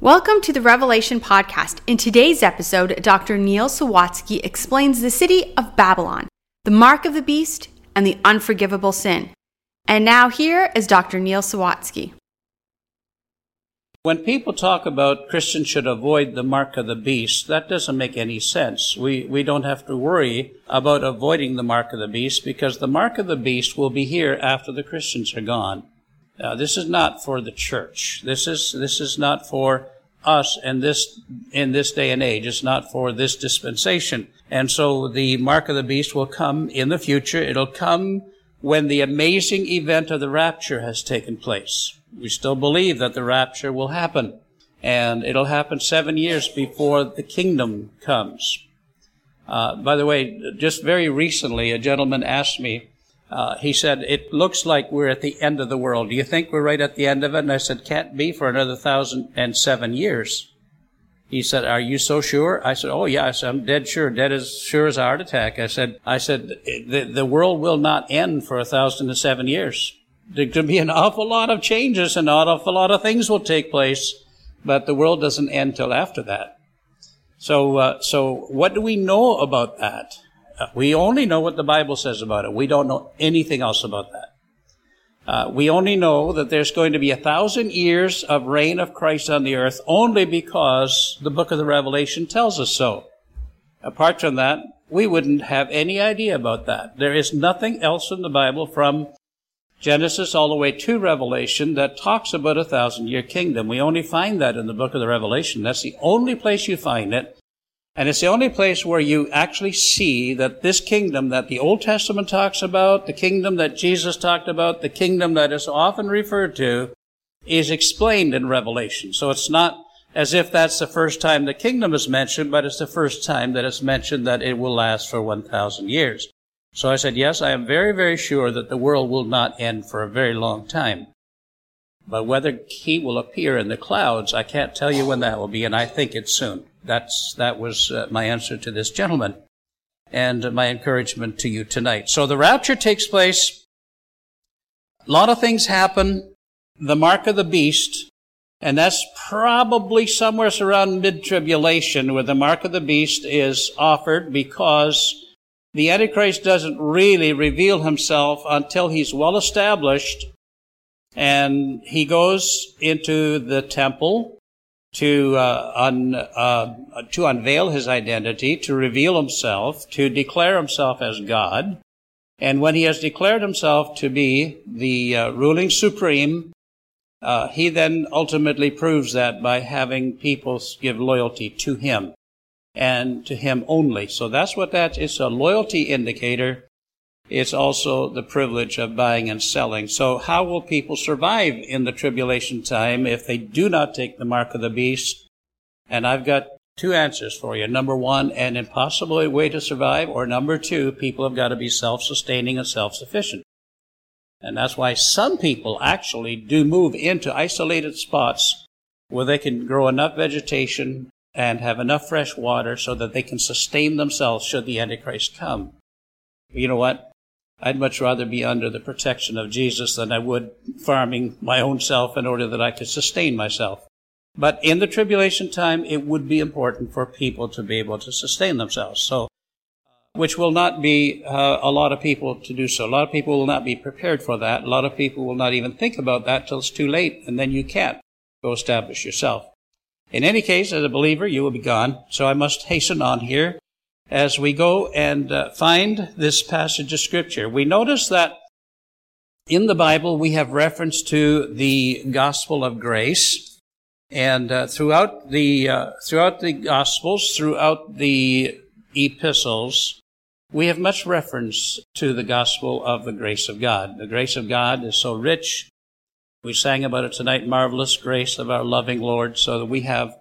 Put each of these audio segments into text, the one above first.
Welcome to the Revelation Podcast. In today's episode, Dr. Neil Sawatzky explains the city of Babylon, the mark of the beast, and the unforgivable sin. And now, here is Dr. Neil Sawatzky. When people talk about Christians should avoid the mark of the beast, that doesn't make any sense. We, we don't have to worry about avoiding the mark of the beast because the mark of the beast will be here after the Christians are gone. This is not for the church. This is, this is not for us in this, in this day and age. It's not for this dispensation. And so the mark of the beast will come in the future. It'll come when the amazing event of the rapture has taken place. We still believe that the rapture will happen. And it'll happen seven years before the kingdom comes. Uh, by the way, just very recently, a gentleman asked me, uh, he said, It looks like we're at the end of the world. Do you think we're right at the end of it? And I said, Can't be for another thousand and seven years. He said, Are you so sure? I said, Oh, said, I'm dead sure. Dead as sure as a heart attack. I said, I said, the, the world will not end for a thousand and seven years. There could be an awful lot of changes and an awful lot of things will take place, but the world doesn't end till after that. So, uh, so what do we know about that? We only know what the Bible says about it. We don't know anything else about that. Uh, we only know that there's going to be a thousand years of reign of Christ on the earth only because the book of the Revelation tells us so. Apart from that, we wouldn't have any idea about that. There is nothing else in the Bible from Genesis all the way to Revelation that talks about a thousand year kingdom. We only find that in the book of the Revelation. That's the only place you find it. And it's the only place where you actually see that this kingdom that the Old Testament talks about, the kingdom that Jesus talked about, the kingdom that is often referred to, is explained in Revelation. So it's not as if that's the first time the kingdom is mentioned, but it's the first time that it's mentioned that it will last for 1,000 years. So I said, yes, I am very, very sure that the world will not end for a very long time. But whether he will appear in the clouds, I can't tell you when that will be, and I think it's soon. That's, that was uh, my answer to this gentleman and my encouragement to you tonight. So the rapture takes place. A lot of things happen. The mark of the beast, and that's probably somewhere around mid-tribulation where the mark of the beast is offered because the Antichrist doesn't really reveal himself until he's well established and he goes into the temple to uh, un, uh, to unveil his identity, to reveal himself, to declare himself as God. And when he has declared himself to be the uh, ruling supreme, uh, he then ultimately proves that by having people give loyalty to him and to him only. So that's what that is a loyalty indicator it's also the privilege of buying and selling. So how will people survive in the tribulation time if they do not take the mark of the beast? And I've got two answers for you. Number one, an impossible way to survive, or number two, people have got to be self-sustaining and self-sufficient. And that's why some people actually do move into isolated spots where they can grow enough vegetation and have enough fresh water so that they can sustain themselves should the Antichrist come. You know what? I'd much rather be under the protection of Jesus than I would farming my own self in order that I could sustain myself. But in the tribulation time, it would be important for people to be able to sustain themselves. So, which will not be uh, a lot of people to do so. A lot of people will not be prepared for that. A lot of people will not even think about that till it's too late, and then you can't go establish yourself. In any case, as a believer, you will be gone. So I must hasten on here as we go and uh, find this passage of scripture. We notice that in the Bible we have reference to the gospel of grace, and uh, throughout the uh, throughout the gospels, throughout the epistles, we have much reference to the gospel of the grace of God. The grace of God is so rich. We sang about it tonight, marvelous grace of our loving Lord, so that we have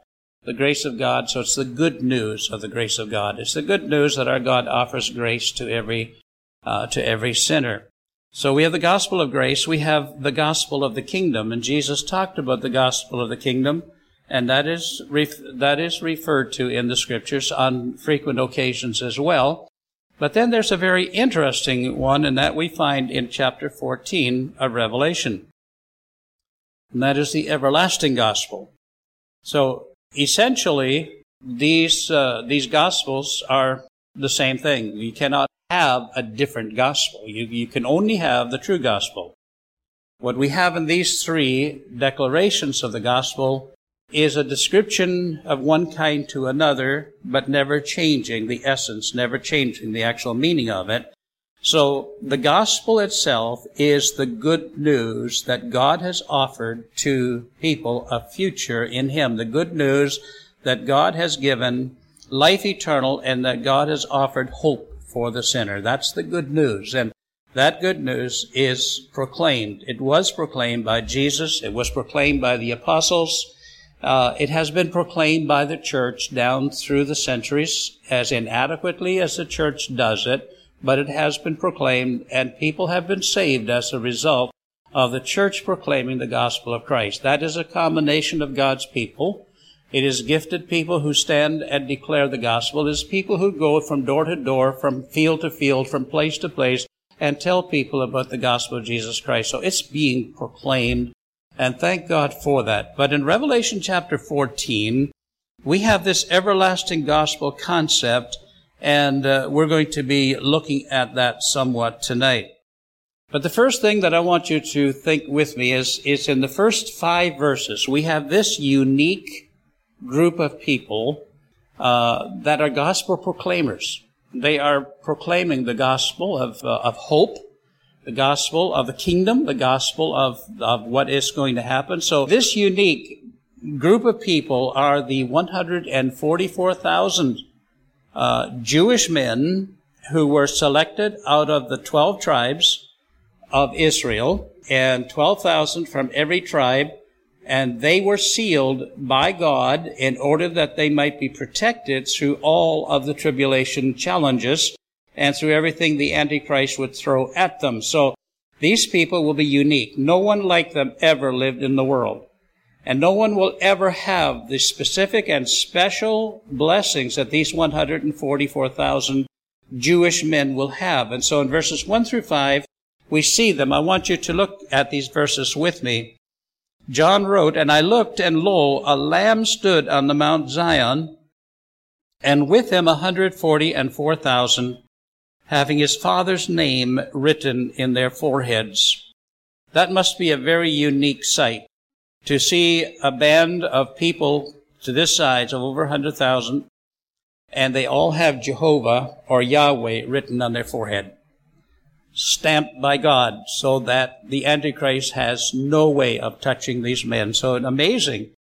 the grace of God. So it's the good news of the grace of God. It's the good news that our God offers grace to every uh, to every sinner. So we have the gospel of grace. We have the gospel of the kingdom, and Jesus talked about the gospel of the kingdom, and that is ref- that is referred to in the scriptures on frequent occasions as well. But then there's a very interesting one, and that we find in chapter 14 of Revelation. And that is the everlasting gospel. So essentially, these, uh, these gospels are the same thing. You cannot have a different gospel. You, you can only have the true gospel. What we have in these three declarations of the gospel is a description of one kind to another, but never changing the essence, never changing the actual meaning of it. So the gospel itself is the good news that God has offered to people a future in Him. The good news that God has given life eternal and that God has offered hope for the sinner. That's the good news. And that good news is proclaimed. It was proclaimed by Jesus. It was proclaimed by the apostles. Uh, it has been proclaimed by the church down through the centuries as inadequately as the church does it, but it has been proclaimed and people have been saved as a result of the church proclaiming the gospel of Christ. That is a combination of God's people. It is gifted people who stand and declare the gospel. It is people who go from door to door, from field to field, from place to place, and tell people about the gospel of Jesus Christ. So it's being proclaimed and thank God for that. But in Revelation chapter 14, we have this everlasting gospel concept, and uh, we're going to be looking at that somewhat tonight. But the first thing that I want you to think with me is, is in the first five verses, we have this unique group of people uh, that are gospel proclaimers. They are proclaiming the gospel of, uh, of hope, the gospel of the kingdom, the gospel of, of what is going to happen. So this unique group of people are the 144,000 uh, Jewish men who were selected out of the 12 tribes of Israel and 12,000 from every tribe and they were sealed by God in order that they might be protected through all of the tribulation challenges and through everything the Antichrist would throw at them. So these people will be unique. No one like them ever lived in the world. And no one will ever have the specific and special blessings that these 144,000 Jewish men will have. And so in verses 1 through 5, we see them. I want you to look at these verses with me. John wrote, And I looked, and lo, a lamb stood on the Mount Zion, and with him a hundred forty and four thousand, having his father's name written in their foreheads. That must be a very unique sight to see a band of people to this size of over 100,000 and they all have Jehovah or Yahweh written on their forehead, stamped by God so that the Antichrist has no way of touching these men. So amazing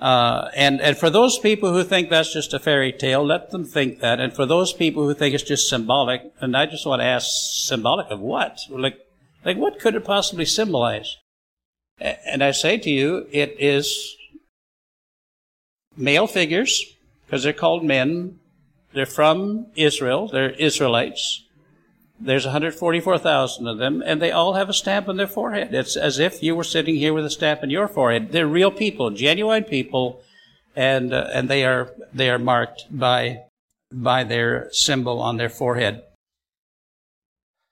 uh, and, and for those people who think that's just a fairy tale, let them think that. And for those people who think it's just symbolic, and I just want to ask, symbolic of what? Like, like what could it possibly symbolize? And I say to you, it is male figures, because they're called men. They're from Israel. They're Israelites. There's 144,000 of them, and they all have a stamp on their forehead. It's as if you were sitting here with a stamp on your forehead. They're real people, genuine people, and uh, and they are they are marked by by their symbol on their forehead.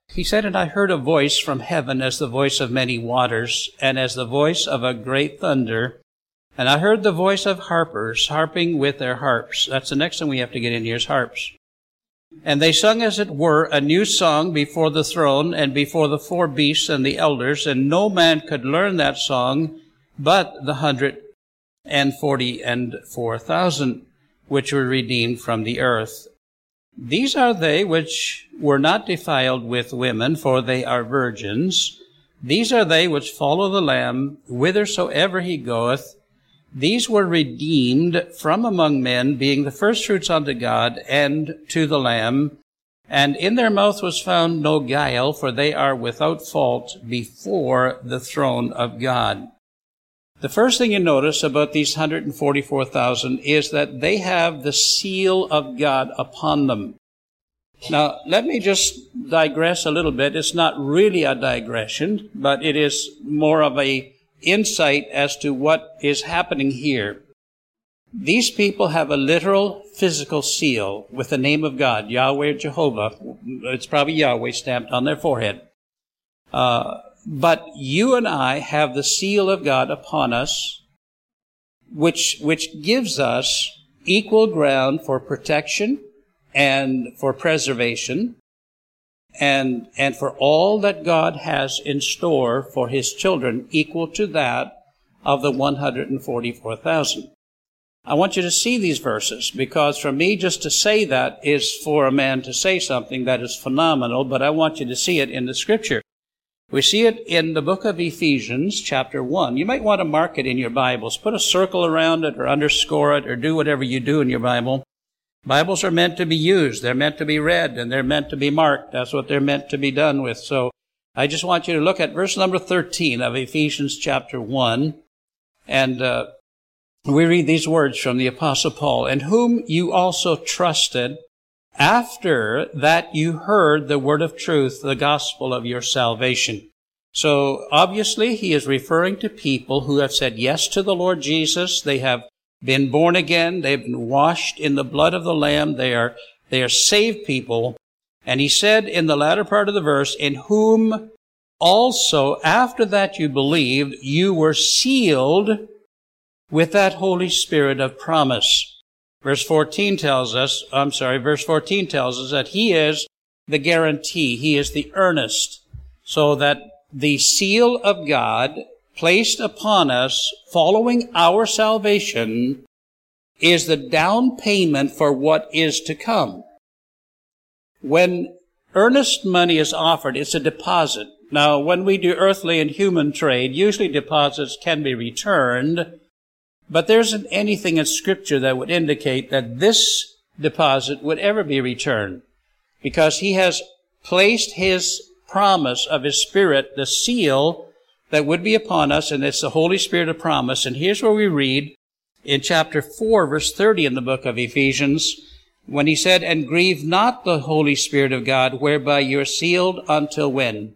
He said, And I heard a voice from heaven as the voice of many waters, and as the voice of a great thunder. And I heard the voice of harpers harping with their harps. That's the next thing we have to get in here is harps. And they sung, as it were, a new song before the throne and before the four beasts and the elders, and no man could learn that song but the hundred and forty and four thousand which were redeemed from the earth. These are they which were not defiled with women, for they are virgins. These are they which follow the Lamb whithersoever he goeth. These were redeemed from among men, being the firstfruits unto God and to the Lamb. And in their mouth was found no guile, for they are without fault before the throne of God. The first thing you notice about these 144,000 is that they have the seal of God upon them. Now, let me just digress a little bit. It's not really a digression, but it is more of a insight as to what is happening here. These people have a literal physical seal with the name of God, Yahweh Jehovah. It's probably Yahweh stamped on their forehead. Uh, but you and I have the seal of God upon us. which, which gives us equal ground for protection and for preservation and, and for all that God has in store for his children equal to that of the 144,000. I want you to see these verses because for me just to say that is for a man to say something that is phenomenal, but I want you to see it in the scripture. We see it in the book of Ephesians, chapter 1. You might want to mark it in your Bibles. Put a circle around it or underscore it or do whatever you do in your Bible. Bibles are meant to be used. They're meant to be read and they're meant to be marked. That's what they're meant to be done with. So I just want you to look at verse number 13 of Ephesians chapter 1. And uh, we read these words from the Apostle Paul, and whom you also trusted after that you heard the word of truth, the gospel of your salvation. So obviously he is referring to people who have said yes to the Lord Jesus. They have been born again. They've been washed in the blood of the Lamb. They are, they are saved people. And he said in the latter part of the verse, in whom also after that you believed, you were sealed with that Holy Spirit of promise. Verse 14 tells us, I'm sorry, verse 14 tells us that he is the guarantee. He is the earnest. So that the seal of God placed upon us following our salvation is the down payment for what is to come. When earnest money is offered, it's a deposit. Now, when we do earthly and human trade, usually deposits can be returned, but there isn't anything in scripture that would indicate that this deposit would ever be returned because he has placed his promise of his spirit, the seal that would be upon us, and it's the Holy Spirit of promise. And here's where we read in chapter 4, verse 30 in the book of Ephesians, when he said, And grieve not the Holy Spirit of God, whereby you're sealed until when?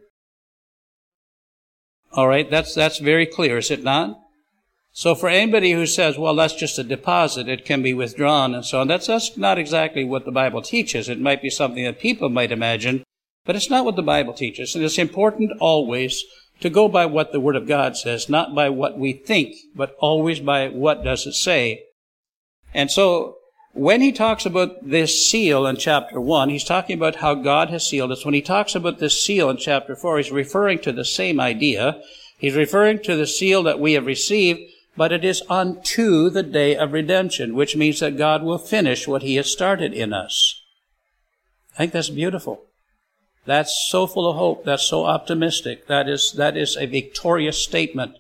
All right, that's, that's very clear, is it not? So for anybody who says, well, that's just a deposit, it can be withdrawn and so on, that's, that's not exactly what the Bible teaches. It might be something that people might imagine, but it's not what the Bible teaches. And it's important always to go by what the Word of God says, not by what we think, but always by what does it say. And so, when he talks about this seal in chapter 1, he's talking about how God has sealed us. When he talks about this seal in chapter 4, he's referring to the same idea. He's referring to the seal that we have received, but it is unto the day of redemption, which means that God will finish what he has started in us. I think that's beautiful. That's so full of hope. That's so optimistic. That is, that is a victorious statement.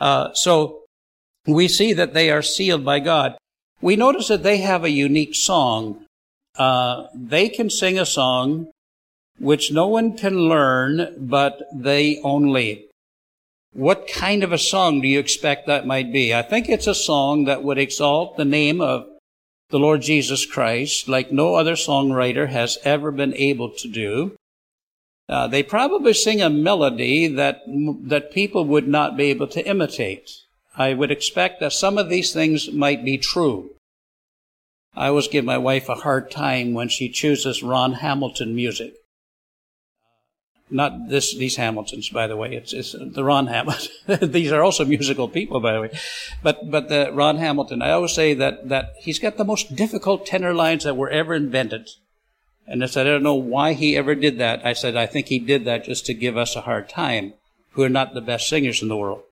Uh, so we see that they are sealed by God. We notice that they have a unique song. Uh, they can sing a song which no one can learn but they only. What kind of a song do you expect that might be? I think it's a song that would exalt the name of the Lord Jesus Christ like no other songwriter has ever been able to do. Uh, they probably sing a melody that, that people would not be able to imitate. I would expect that some of these things might be true. I always give my wife a hard time when she chooses Ron Hamilton music. Not this, these Hamiltons, by the way. It's, it's the Ron Hamilton. these are also musical people, by the way. But, but the Ron Hamilton, I always say that, that he's got the most difficult tenor lines that were ever invented. And I said, I don't know why he ever did that. I said, I think he did that just to give us a hard time, who are not the best singers in the world.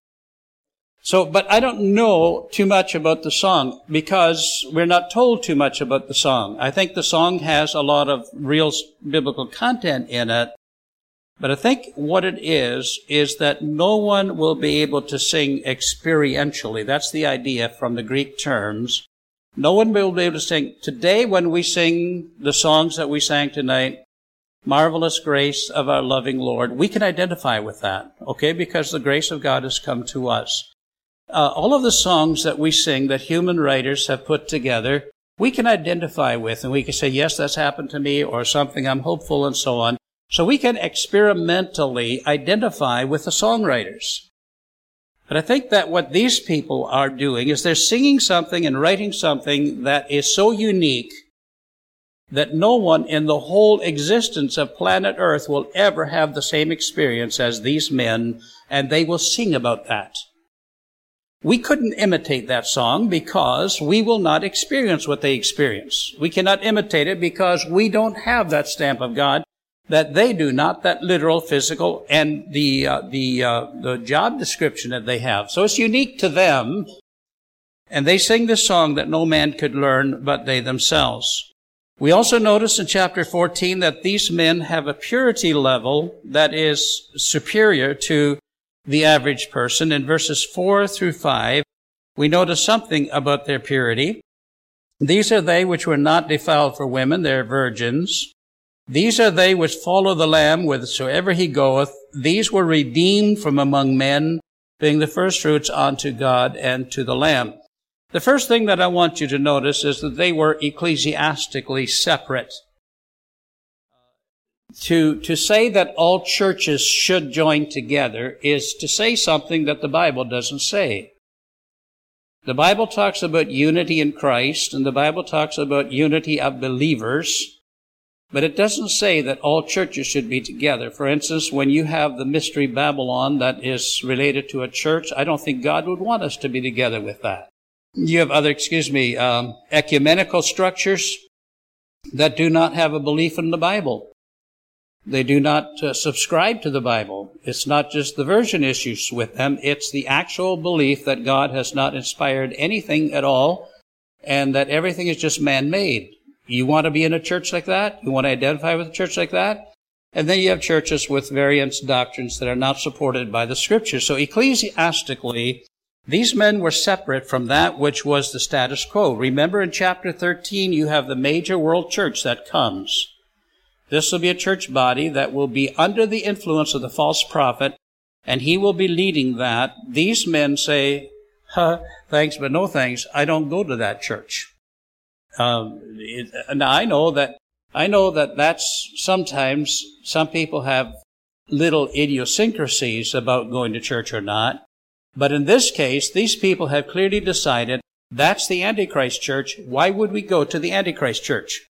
So, but I don't know too much about the song because we're not told too much about the song. I think the song has a lot of real biblical content in it. But I think what it is, is that no one will be able to sing experientially. That's the idea from the Greek terms. No one will be able to sing. Today, when we sing the songs that we sang tonight, Marvelous Grace of Our Loving Lord, we can identify with that, okay? Because the grace of God has come to us. Uh, all of the songs that we sing that human writers have put together, we can identify with and we can say, yes, that's happened to me or something, I'm hopeful and so on. So we can experimentally identify with the songwriters. But I think that what these people are doing is they're singing something and writing something that is so unique that no one in the whole existence of planet Earth will ever have the same experience as these men, and they will sing about that. We couldn't imitate that song because we will not experience what they experience. We cannot imitate it because we don't have that stamp of God that they do, not that literal, physical, and the uh, the uh, the job description that they have. So it's unique to them, and they sing this song that no man could learn but they themselves. We also notice in chapter 14 that these men have a purity level that is superior to the average person. In verses 4 through 5, we notice something about their purity. These are they which were not defiled for women, they're virgins. These are they which follow the Lamb whithersoever he goeth. These were redeemed from among men, being the firstfruits unto God and to the Lamb. The first thing that I want you to notice is that they were ecclesiastically separate. To, to say that all churches should join together is to say something that the Bible doesn't say. The Bible talks about unity in Christ, and the Bible talks about unity of believers. But it doesn't say that all churches should be together. For instance, when you have the mystery Babylon that is related to a church, I don't think God would want us to be together with that. You have other, excuse me, um, ecumenical structures that do not have a belief in the Bible. They do not uh, subscribe to the Bible. It's not just the version issues with them. It's the actual belief that God has not inspired anything at all and that everything is just man-made. You want to be in a church like that? You want to identify with a church like that? And then you have churches with various doctrines that are not supported by the scriptures. So ecclesiastically, these men were separate from that which was the status quo. Remember in chapter 13, you have the major world church that comes. This will be a church body that will be under the influence of the false prophet, and he will be leading that. These men say, huh, thanks, but no thanks. I don't go to that church. Um, it, now I know that I know that that's sometimes some people have little idiosyncrasies about going to church or not. But in this case, these people have clearly decided that's the Antichrist church. Why would we go to the Antichrist church?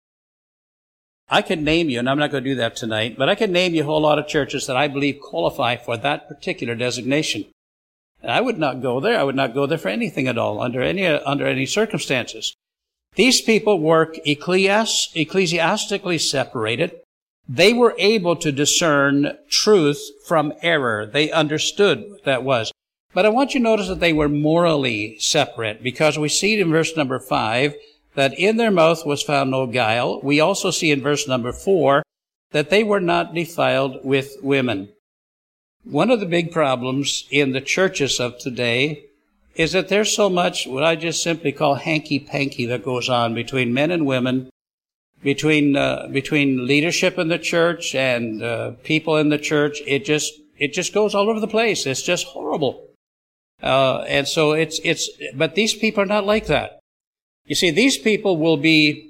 I could name you, and I'm not going to do that tonight, but I could name you a whole lot of churches that I believe qualify for that particular designation. And I would not go there. I would not go there for anything at all, under any, under any circumstances. These people were ecclesias- ecclesiastically separated. They were able to discern truth from error. They understood what that was. But I want you to notice that they were morally separate because we see in verse number five that in their mouth was found no guile. We also see in verse number four that they were not defiled with women. One of the big problems in the churches of today is that there's so much what I just simply call hanky panky that goes on between men and women, between uh, between leadership in the church and uh, people in the church. It just it just goes all over the place. It's just horrible. Uh, and so it's it's but these people are not like that. You see, these people will be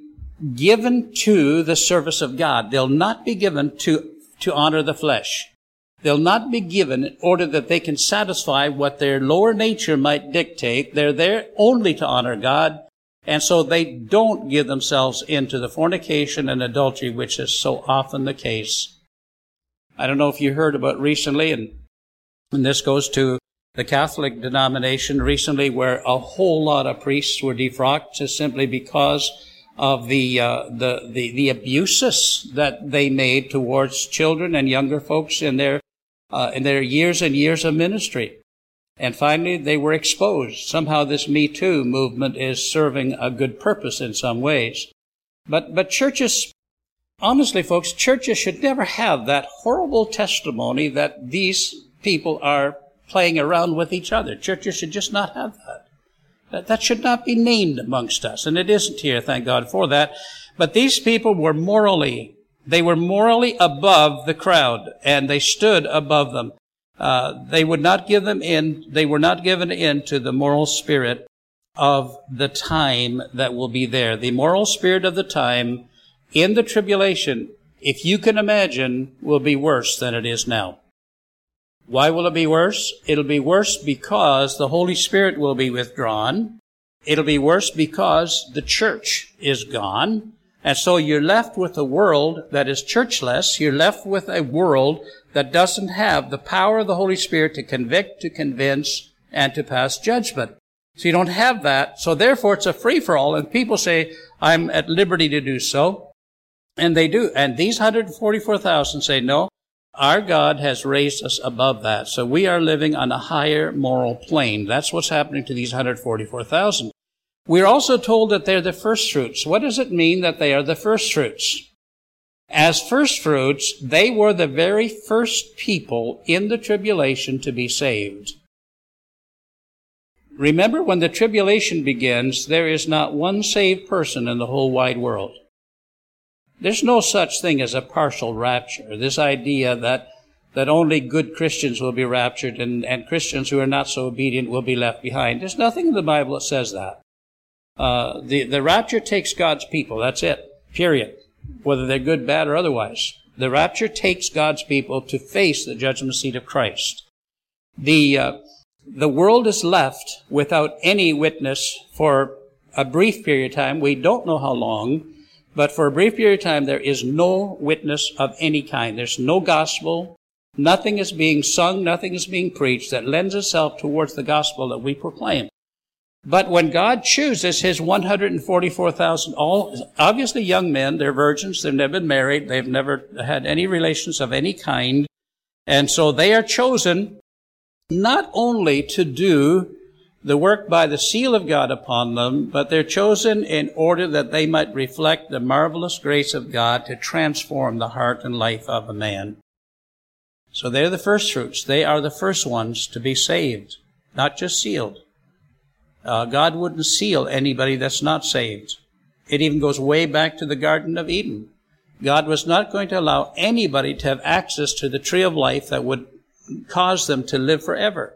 given to the service of God. They'll not be given to to honor the flesh. They'll not be given in order that they can satisfy what their lower nature might dictate. They're there only to honor God. And so they don't give themselves into the fornication and adultery, which is so often the case. I don't know if you heard about recently, and, and this goes to the Catholic denomination recently, where a whole lot of priests were defrocked just simply because of the, uh, the, the, the abuses that they made towards children and younger folks in their uh, in their years and years of ministry. And finally, they were exposed. Somehow this Me Too movement is serving a good purpose in some ways. But, but churches, honestly, folks, churches should never have that horrible testimony that these people are playing around with each other. Churches should just not have that. That, that should not be named amongst us. And it isn't here, thank God for that. But these people were morally they were morally above the crowd, and they stood above them. Uh, they would not give them in. They were not given in to the moral spirit of the time that will be there. The moral spirit of the time in the tribulation, if you can imagine, will be worse than it is now. Why will it be worse? It'll be worse because the Holy Spirit will be withdrawn. It'll be worse because the church is gone. And so you're left with a world that is churchless. You're left with a world that doesn't have the power of the Holy Spirit to convict, to convince, and to pass judgment. So you don't have that. So therefore it's a free for all. And people say, I'm at liberty to do so. And they do. And these 144,000 say, no, our God has raised us above that. So we are living on a higher moral plane. That's what's happening to these 144,000. We're also told that they're the first fruits. What does it mean that they are the first fruits? As first fruits, they were the very first people in the tribulation to be saved. Remember, when the tribulation begins, there is not one saved person in the whole wide world. There's no such thing as a partial rapture. This idea that, that only good Christians will be raptured and, and Christians who are not so obedient will be left behind. There's nothing in the Bible that says that. Uh, the, the rapture takes God's people. That's it. Period. Whether they're good, bad, or otherwise. The rapture takes God's people to face the judgment seat of Christ. The, uh, the world is left without any witness for a brief period of time. We don't know how long, but for a brief period of time, there is no witness of any kind. There's no gospel. Nothing is being sung. Nothing is being preached that lends itself towards the gospel that we proclaim. But when God chooses his 144,000, all obviously young men, they're virgins, they've never been married, they've never had any relations of any kind, and so they are chosen not only to do the work by the seal of God upon them, but they're chosen in order that they might reflect the marvelous grace of God to transform the heart and life of a man. So they're the first fruits. They are the first ones to be saved, not just sealed. Uh, God wouldn't seal anybody that's not saved. It even goes way back to the Garden of Eden. God was not going to allow anybody to have access to the tree of life that would cause them to live forever.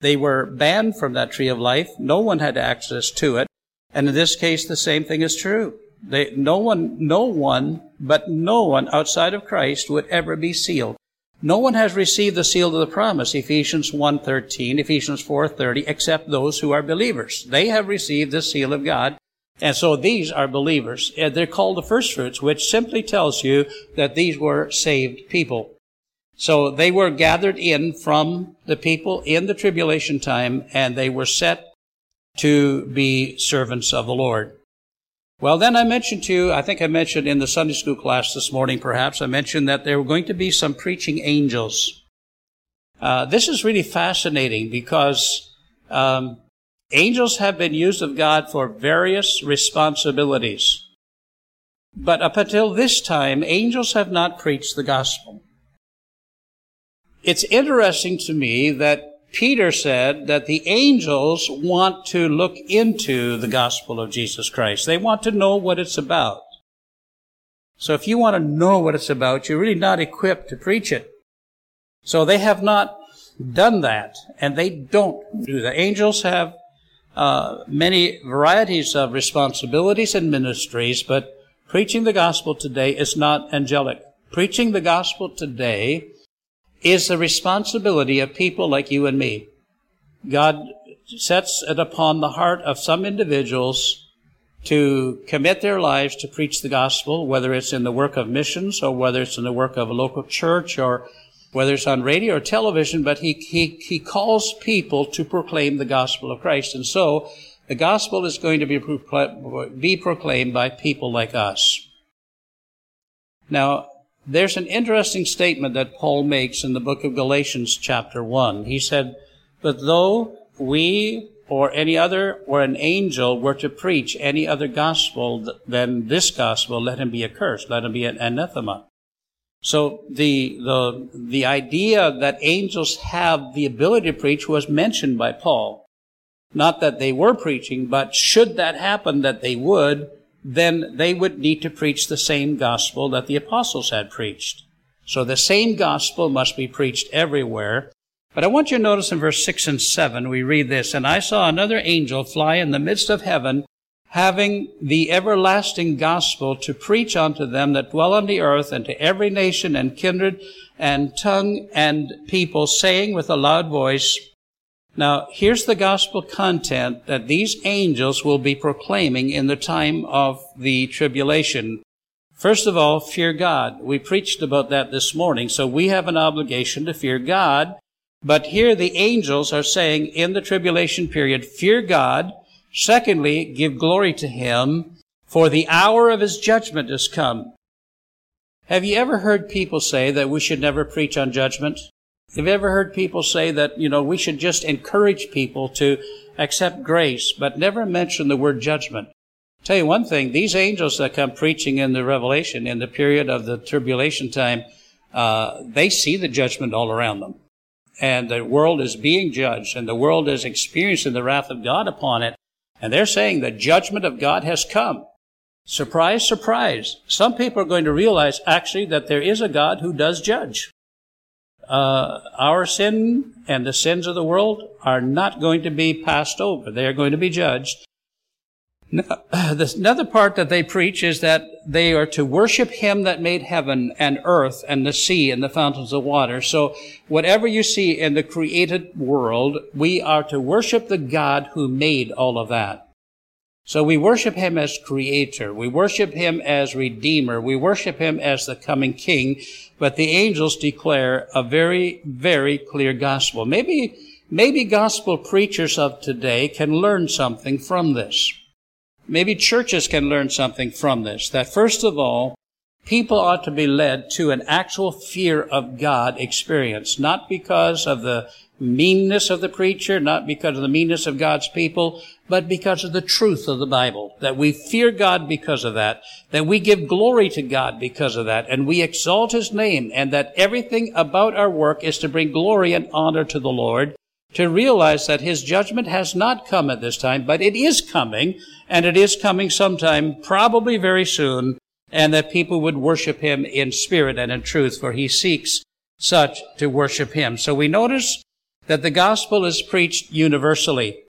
They were banned from that tree of life. No one had access to it. And in this case, the same thing is true. They, no one, no one, but no one outside of Christ would ever be sealed. No one has received the seal of the promise, Ephesians 1.13, Ephesians 4.30, except those who are believers. They have received the seal of God, and so these are believers. And They're called the first fruits, which simply tells you that these were saved people. So they were gathered in from the people in the tribulation time, and they were set to be servants of the Lord. Well, then I mentioned to you, I think I mentioned in the Sunday school class this morning, perhaps, I mentioned that there were going to be some preaching angels. Uh, this is really fascinating because um, angels have been used of God for various responsibilities. But up until this time, angels have not preached the gospel. It's interesting to me that Peter said that the angels want to look into the gospel of Jesus Christ. They want to know what it's about. So if you want to know what it's about, you're really not equipped to preach it. So they have not done that, and they don't do that. Angels have uh, many varieties of responsibilities and ministries, but preaching the gospel today is not angelic. Preaching the gospel today is the responsibility of people like you and me. God sets it upon the heart of some individuals to commit their lives to preach the gospel, whether it's in the work of missions or whether it's in the work of a local church or whether it's on radio or television, but he, he, he calls people to proclaim the gospel of Christ. And so the gospel is going to be, be proclaimed by people like us. Now, there's an interesting statement that Paul makes in the book of Galatians chapter 1. He said, But though we or any other or an angel were to preach any other gospel than this gospel, let him be accursed, let him be an anathema. So the, the, the idea that angels have the ability to preach was mentioned by Paul. Not that they were preaching, but should that happen that they would, then they would need to preach the same gospel that the apostles had preached. So the same gospel must be preached everywhere. But I want you to notice in verse 6 and 7, we read this, And I saw another angel fly in the midst of heaven, having the everlasting gospel to preach unto them that dwell on the earth, and to every nation and kindred and tongue and people, saying with a loud voice, now, here's the gospel content that these angels will be proclaiming in the time of the tribulation. First of all, fear God. We preached about that this morning, so we have an obligation to fear God. But here the angels are saying in the tribulation period, fear God. Secondly, give glory to Him, for the hour of His judgment has come. Have you ever heard people say that we should never preach on judgment? Have you ever heard people say that, you know, we should just encourage people to accept grace, but never mention the word judgment? Tell you one thing, these angels that come preaching in the Revelation in the period of the tribulation time, uh, they see the judgment all around them. And the world is being judged, and the world is experiencing the wrath of God upon it. And they're saying the judgment of God has come. Surprise, surprise. Some people are going to realize actually that there is a God who does judge. Uh, our sin and the sins of the world are not going to be passed over. They are going to be judged. Another part that they preach is that they are to worship Him that made heaven and earth and the sea and the fountains of water. So whatever you see in the created world, we are to worship the God who made all of that. So we worship Him as Creator. We worship Him as Redeemer. We worship Him as the coming King. But the angels declare a very, very clear gospel. Maybe, maybe gospel preachers of today can learn something from this. Maybe churches can learn something from this. That first of all, people ought to be led to an actual fear of God experience, not because of the meanness of the preacher, not because of the meanness of God's people, but because of the truth of the Bible. That we fear God because of that, that we give glory to God because of that, and we exalt His name, and that everything about our work is to bring glory and honor to the Lord, to realize that his judgment has not come at this time, but it is coming, and it is coming sometime, probably very soon, and that people would worship him in spirit and in truth, for he seeks such to worship him. So we notice that the gospel is preached universally.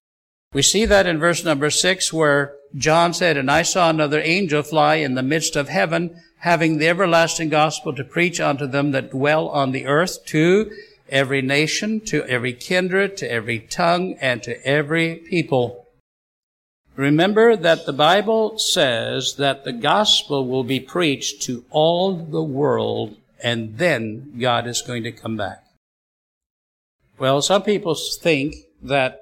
We see that in verse number six, where John said, And I saw another angel fly in the midst of heaven, having the everlasting gospel to preach unto them that dwell on the earth, to every nation, to every kindred, to every tongue, and to every people. Remember that the Bible says that the gospel will be preached to all the world, and then God is going to come back. Well, some people think that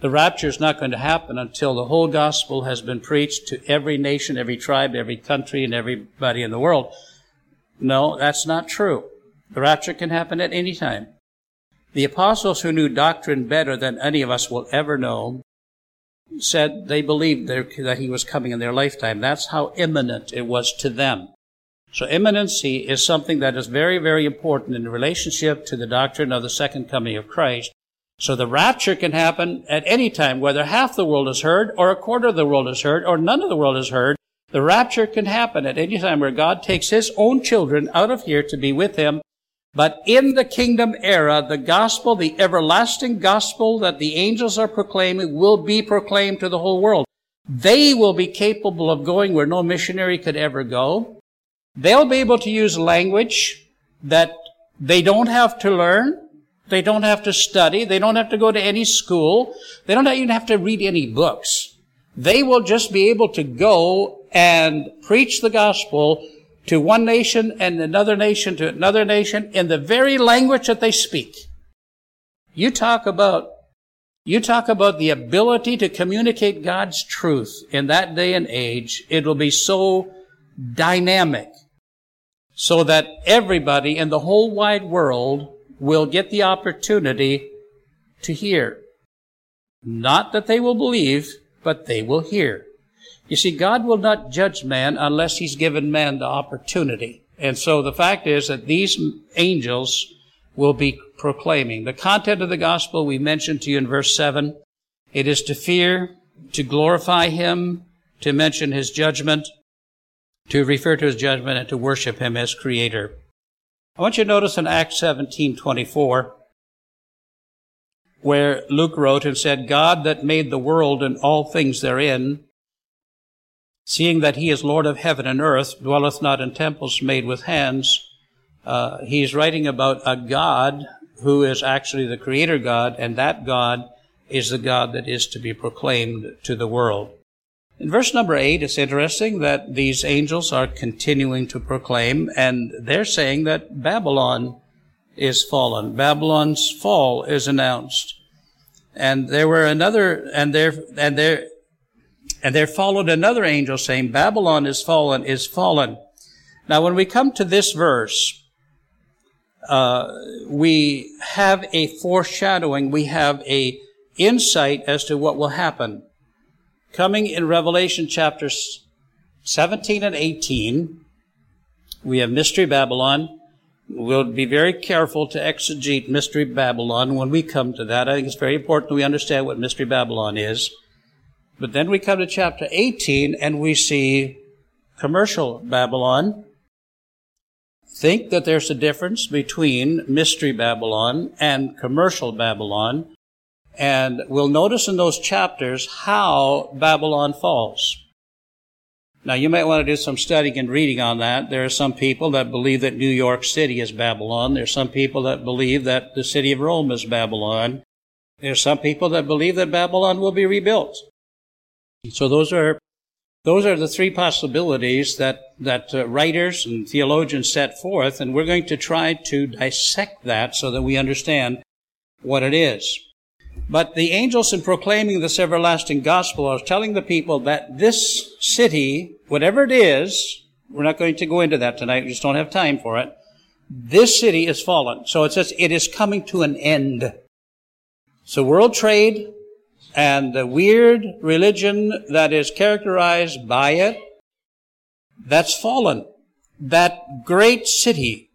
the rapture is not going to happen until the whole gospel has been preached to every nation, every tribe, every country, and everybody in the world. No, that's not true. The rapture can happen at any time. The apostles who knew doctrine better than any of us will ever know said they believed that he was coming in their lifetime. That's how imminent it was to them. So imminency is something that is very, very important in relationship to the doctrine of the second coming of Christ. So the rapture can happen at any time, whether half the world is heard, or a quarter of the world is heard, or none of the world is heard. The rapture can happen at any time where God takes His own children out of here to be with Him but in the kingdom era, the gospel, the everlasting gospel that the angels are proclaiming will be proclaimed to the whole world. They will be capable of going where no missionary could ever go. They'll be able to use language that they don't have to learn. They don't have to study. They don't have to go to any school. They don't even have to read any books. They will just be able to go and preach the gospel to one nation and another nation to another nation in the very language that they speak. You talk about you talk about the ability to communicate God's truth in that day and age. It will be so dynamic so that everybody in the whole wide world will get the opportunity to hear. Not that they will believe, but they will hear. You see, God will not judge man unless he's given man the opportunity. And so the fact is that these angels will be proclaiming. The content of the gospel we mentioned to you in verse 7. It is to fear, to glorify him, to mention his judgment, to refer to his judgment, and to worship him as creator. I want you to notice in Acts 17:24 where Luke wrote and said, God that made the world and all things therein, seeing that he is Lord of heaven and earth, dwelleth not in temples made with hands. Uh, he's writing about a God who is actually the creator God, and that God is the God that is to be proclaimed to the world. In verse number eight, it's interesting that these angels are continuing to proclaim, and they're saying that Babylon is fallen. Babylon's fall is announced. And there were another, and there, and there, and there followed another angel saying, Babylon is fallen, is fallen. Now, when we come to this verse, uh, we have a foreshadowing, we have a insight as to what will happen. Coming in Revelation chapters 17 and 18, we have Mystery Babylon. We'll be very careful to exegete Mystery Babylon when we come to that. I think it's very important we understand what Mystery Babylon is. But then we come to chapter 18 and we see commercial Babylon. Think that there's a difference between Mystery Babylon and commercial Babylon. And we'll notice in those chapters how Babylon falls. Now, you might want to do some studying and reading on that. There are some people that believe that New York City is Babylon. There are some people that believe that the city of Rome is Babylon. There are some people that believe that Babylon will be rebuilt. So those are those are the three possibilities that that uh, writers and theologians set forth, and we're going to try to dissect that so that we understand what it is. But the angels in proclaiming this everlasting gospel are telling the people that this city, whatever it is, we're not going to go into that tonight, we just don't have time for it. This city is fallen. So it says it is coming to an end. So world trade and the weird religion that is characterized by it, that's fallen. That great city,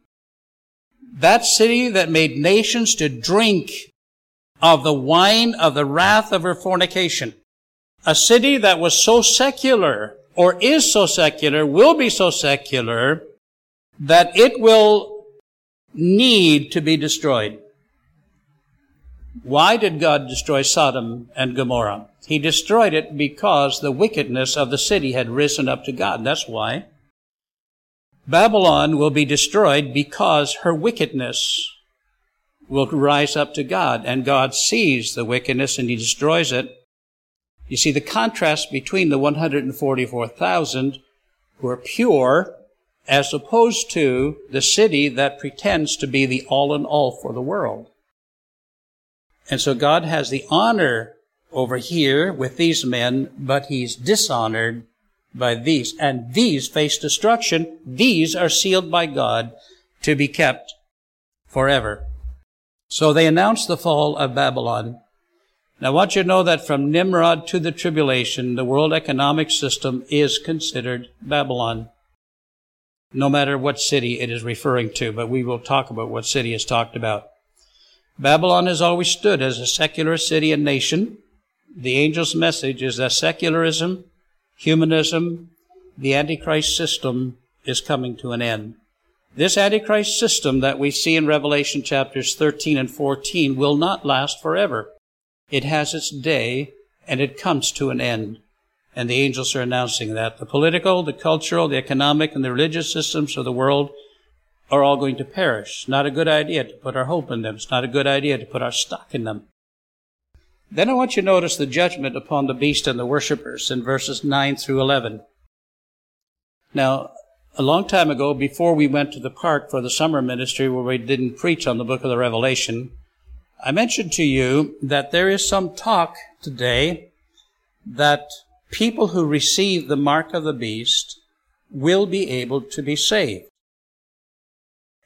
that city that made nations to drink of the wine of the wrath of her fornication. A city that was so secular, or is so secular, will be so secular, that it will need to be destroyed. Why did God destroy Sodom and Gomorrah? He destroyed it because the wickedness of the city had risen up to God. That's why. Babylon will be destroyed because her wickedness will rise up to God, and God sees the wickedness and he destroys it. You see the contrast between the 144,000 who are pure as opposed to the city that pretends to be the all in all for the world. And so God has the honor over here with these men, but he's dishonored by these. And these face destruction. These are sealed by God to be kept forever. So they announced the fall of Babylon. Now I want you to know that from Nimrod to the tribulation, the world economic system is considered Babylon. No matter what city it is referring to, but we will talk about what city is talked about. Babylon has always stood as a secular city and nation. The angel's message is that secularism, humanism, the Antichrist system is coming to an end. This Antichrist system that we see in Revelation chapters 13 and 14 will not last forever. It has its day and it comes to an end. And the angels are announcing that. The political, the cultural, the economic, and the religious systems of the world are all going to perish. Not a good idea to put our hope in them. It's not a good idea to put our stock in them. Then I want you to notice the judgment upon the beast and the worshippers in verses 9 through 11. Now, a long time ago, before we went to the park for the summer ministry where we didn't preach on the book of the Revelation, I mentioned to you that there is some talk today that people who receive the mark of the beast will be able to be saved.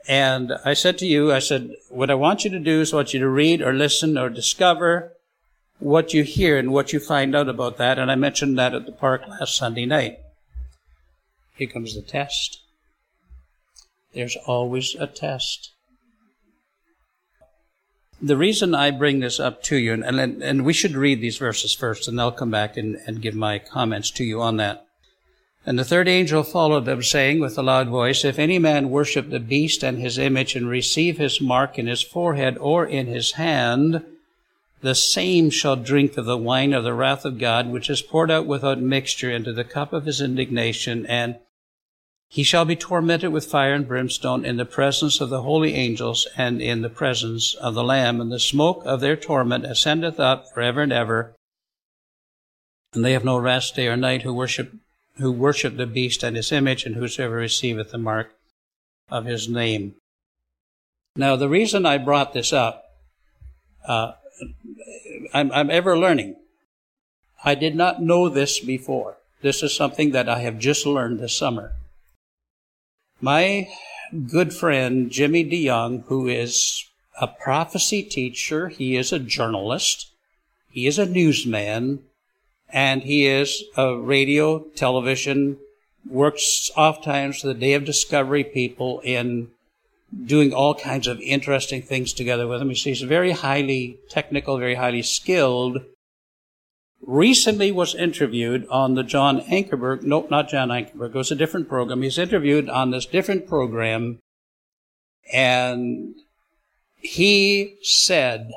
And I said to you, I said, what I want you to do is I want you to read or listen or discover what you hear and what you find out about that. And I mentioned that at the park last Sunday night. Here comes the test. There's always a test. The reason I bring this up to you, and, and, and we should read these verses first, and I'll come back and, and give my comments to you on that. And the third angel followed them, saying with a loud voice, If any man worship the beast and his image, and receive his mark in his forehead or in his hand, the same shall drink of the wine of the wrath of God, which is poured out without mixture into the cup of his indignation, and he shall be tormented with fire and brimstone in the presence of the holy angels and in the presence of the Lamb, and the smoke of their torment ascendeth up forever and ever. And they have no rest day or night who worship who worship the beast and his image, and whosoever receiveth the mark of his name. Now, the reason I brought this up, uh, I'm, I'm ever learning. I did not know this before. This is something that I have just learned this summer. My good friend Jimmy DeYoung, who is a prophecy teacher, he is a journalist, he is a newsman, and he is a radio, television, works oftentimes the Day of Discovery people in doing all kinds of interesting things together with him. He's very highly technical, very highly skilled. Recently was interviewed on the John Ankerberg, no, not John Ankerberg, it was a different program. He's interviewed on this different program and he said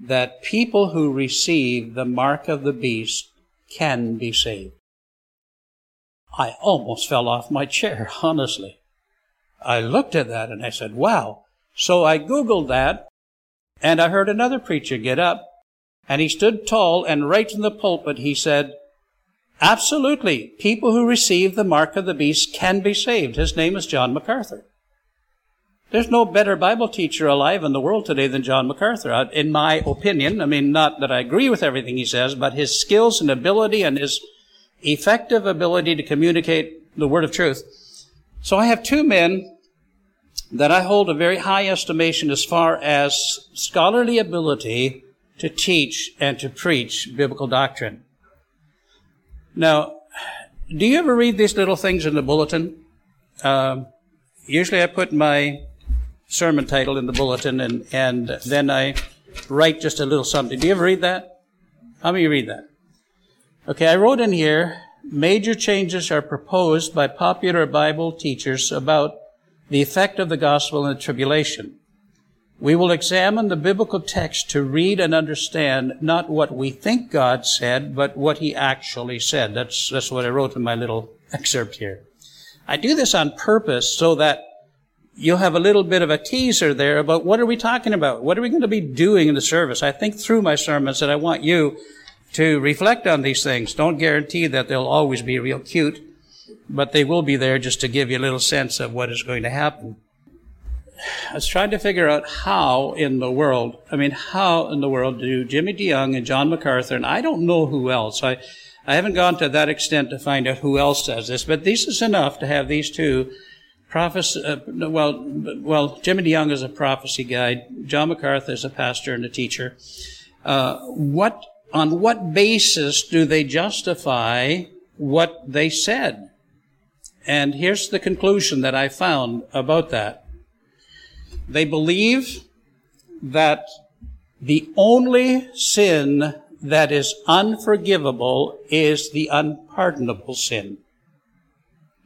that people who receive the mark of the beast can be saved. I almost fell off my chair, honestly. I looked at that and I said, wow. So I Googled that and I heard another preacher get up and he stood tall and right in the pulpit he said, absolutely, people who receive the mark of the beast can be saved. His name is John MacArthur. There's no better Bible teacher alive in the world today than John MacArthur, uh, in my opinion. I mean, not that I agree with everything he says, but his skills and ability and his effective ability to communicate the word of truth. So I have two men that I hold a very high estimation as far as scholarly ability to teach and to preach biblical doctrine. Now, do you ever read these little things in the bulletin? Um, usually I put my sermon title in the bulletin, and, and then I write just a little something. Do you ever read that? How many read that? Okay, I wrote in here, major changes are proposed by popular Bible teachers about the effect of the gospel in the tribulation. We will examine the biblical text to read and understand not what we think God said, but what he actually said. That's, that's what I wrote in my little excerpt here. I do this on purpose so that you'll have a little bit of a teaser there about what are we talking about? What are we going to be doing in the service? I think through my sermons that I want you to reflect on these things. Don't guarantee that they'll always be real cute, but they will be there just to give you a little sense of what is going to happen. I was trying to figure out how in the world, I mean, how in the world do Jimmy DeYoung and John MacArthur, and I don't know who else, I, I haven't gone to that extent to find out who else does this, but this is enough to have these two prophecy, uh, well, well, Jimmy DeYoung is a prophecy guide. John MacArthur is a pastor and a teacher. Uh, what, on what basis do they justify what they said? And here's the conclusion that I found about that. They believe that the only sin that is unforgivable is the unpardonable sin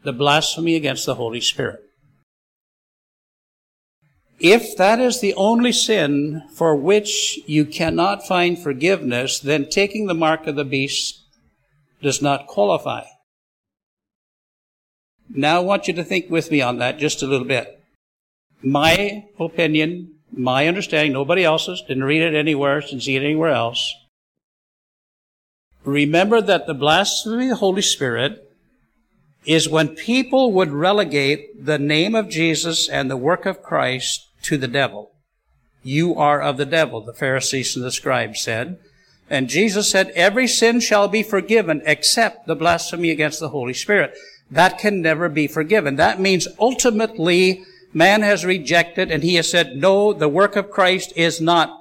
the blasphemy against the Holy Spirit. If that is the only sin for which you cannot find forgiveness, then taking the mark of the beast does not qualify. Now I want you to think with me on that just a little bit. My opinion, my understanding, nobody else's, didn't read it anywhere, didn't see it anywhere else. Remember that the blasphemy of the Holy Spirit is when people would relegate the name of Jesus and the work of Christ to the devil. You are of the devil, the Pharisees and the scribes said. And Jesus said, every sin shall be forgiven except the blasphemy against the Holy Spirit. That can never be forgiven. That means ultimately man has rejected and he has said, no, the work of Christ is not,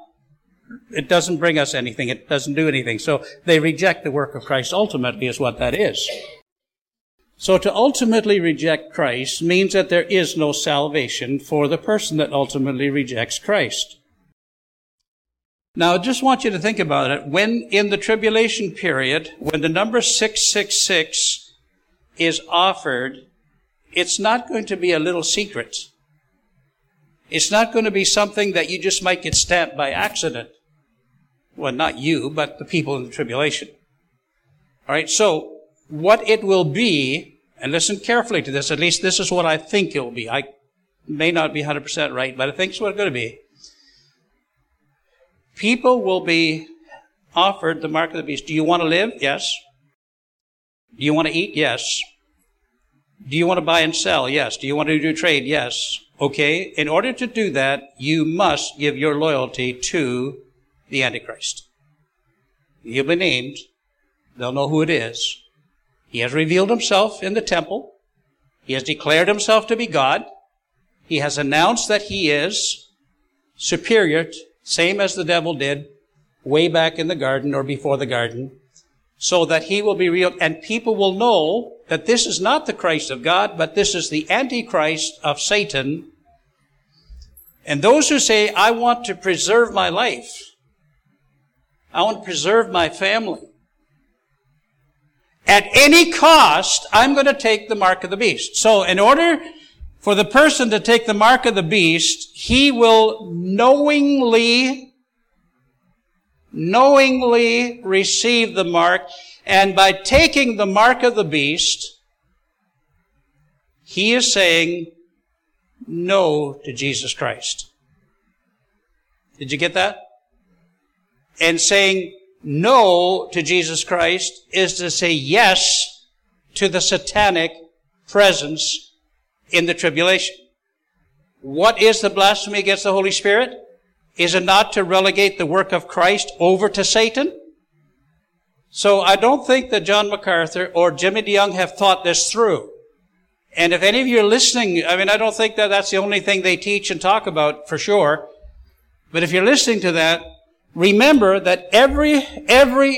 it doesn't bring us anything. It doesn't do anything. So they reject the work of Christ ultimately is what that is. So to ultimately reject Christ means that there is no salvation for the person that ultimately rejects Christ. Now, I just want you to think about it. When in the tribulation period, when the number 666 is offered, it's not going to be a little secret. It's not going to be something that you just might get stamped by accident. Well, not you, but the people in the tribulation. All right. So what it will be, and listen carefully to this, at least this is what I think it will be. I may not be 100% right, but I think it's what it's going to be. People will be offered the mark of the beast. Do you want to live? Yes. Do you want to eat? Yes. Do you want to buy and sell? Yes. Do you want to do trade? Yes. Okay? In order to do that, you must give your loyalty to the Antichrist. He'll be named. They'll know who it is. He has revealed himself in the temple. He has declared himself to be God. He has announced that he is superior, same as the devil did way back in the garden or before the garden, so that he will be real, and people will know that this is not the Christ of God, but this is the Antichrist of Satan. And those who say, I want to preserve my life, I want to preserve my family, at any cost, I'm going to take the mark of the beast. So in order for the person to take the mark of the beast, he will knowingly, knowingly receive the mark. And by taking the mark of the beast, he is saying no to Jesus Christ. Did you get that? And saying no to Jesus Christ is to say yes to the satanic presence in the tribulation. What is the blasphemy against the Holy Spirit? Is it not to relegate the work of Christ over to Satan? So I don't think that John MacArthur or Jimmy DeYoung have thought this through. And if any of you are listening, I mean, I don't think that that's the only thing they teach and talk about for sure. But if you're listening to that, remember that every, every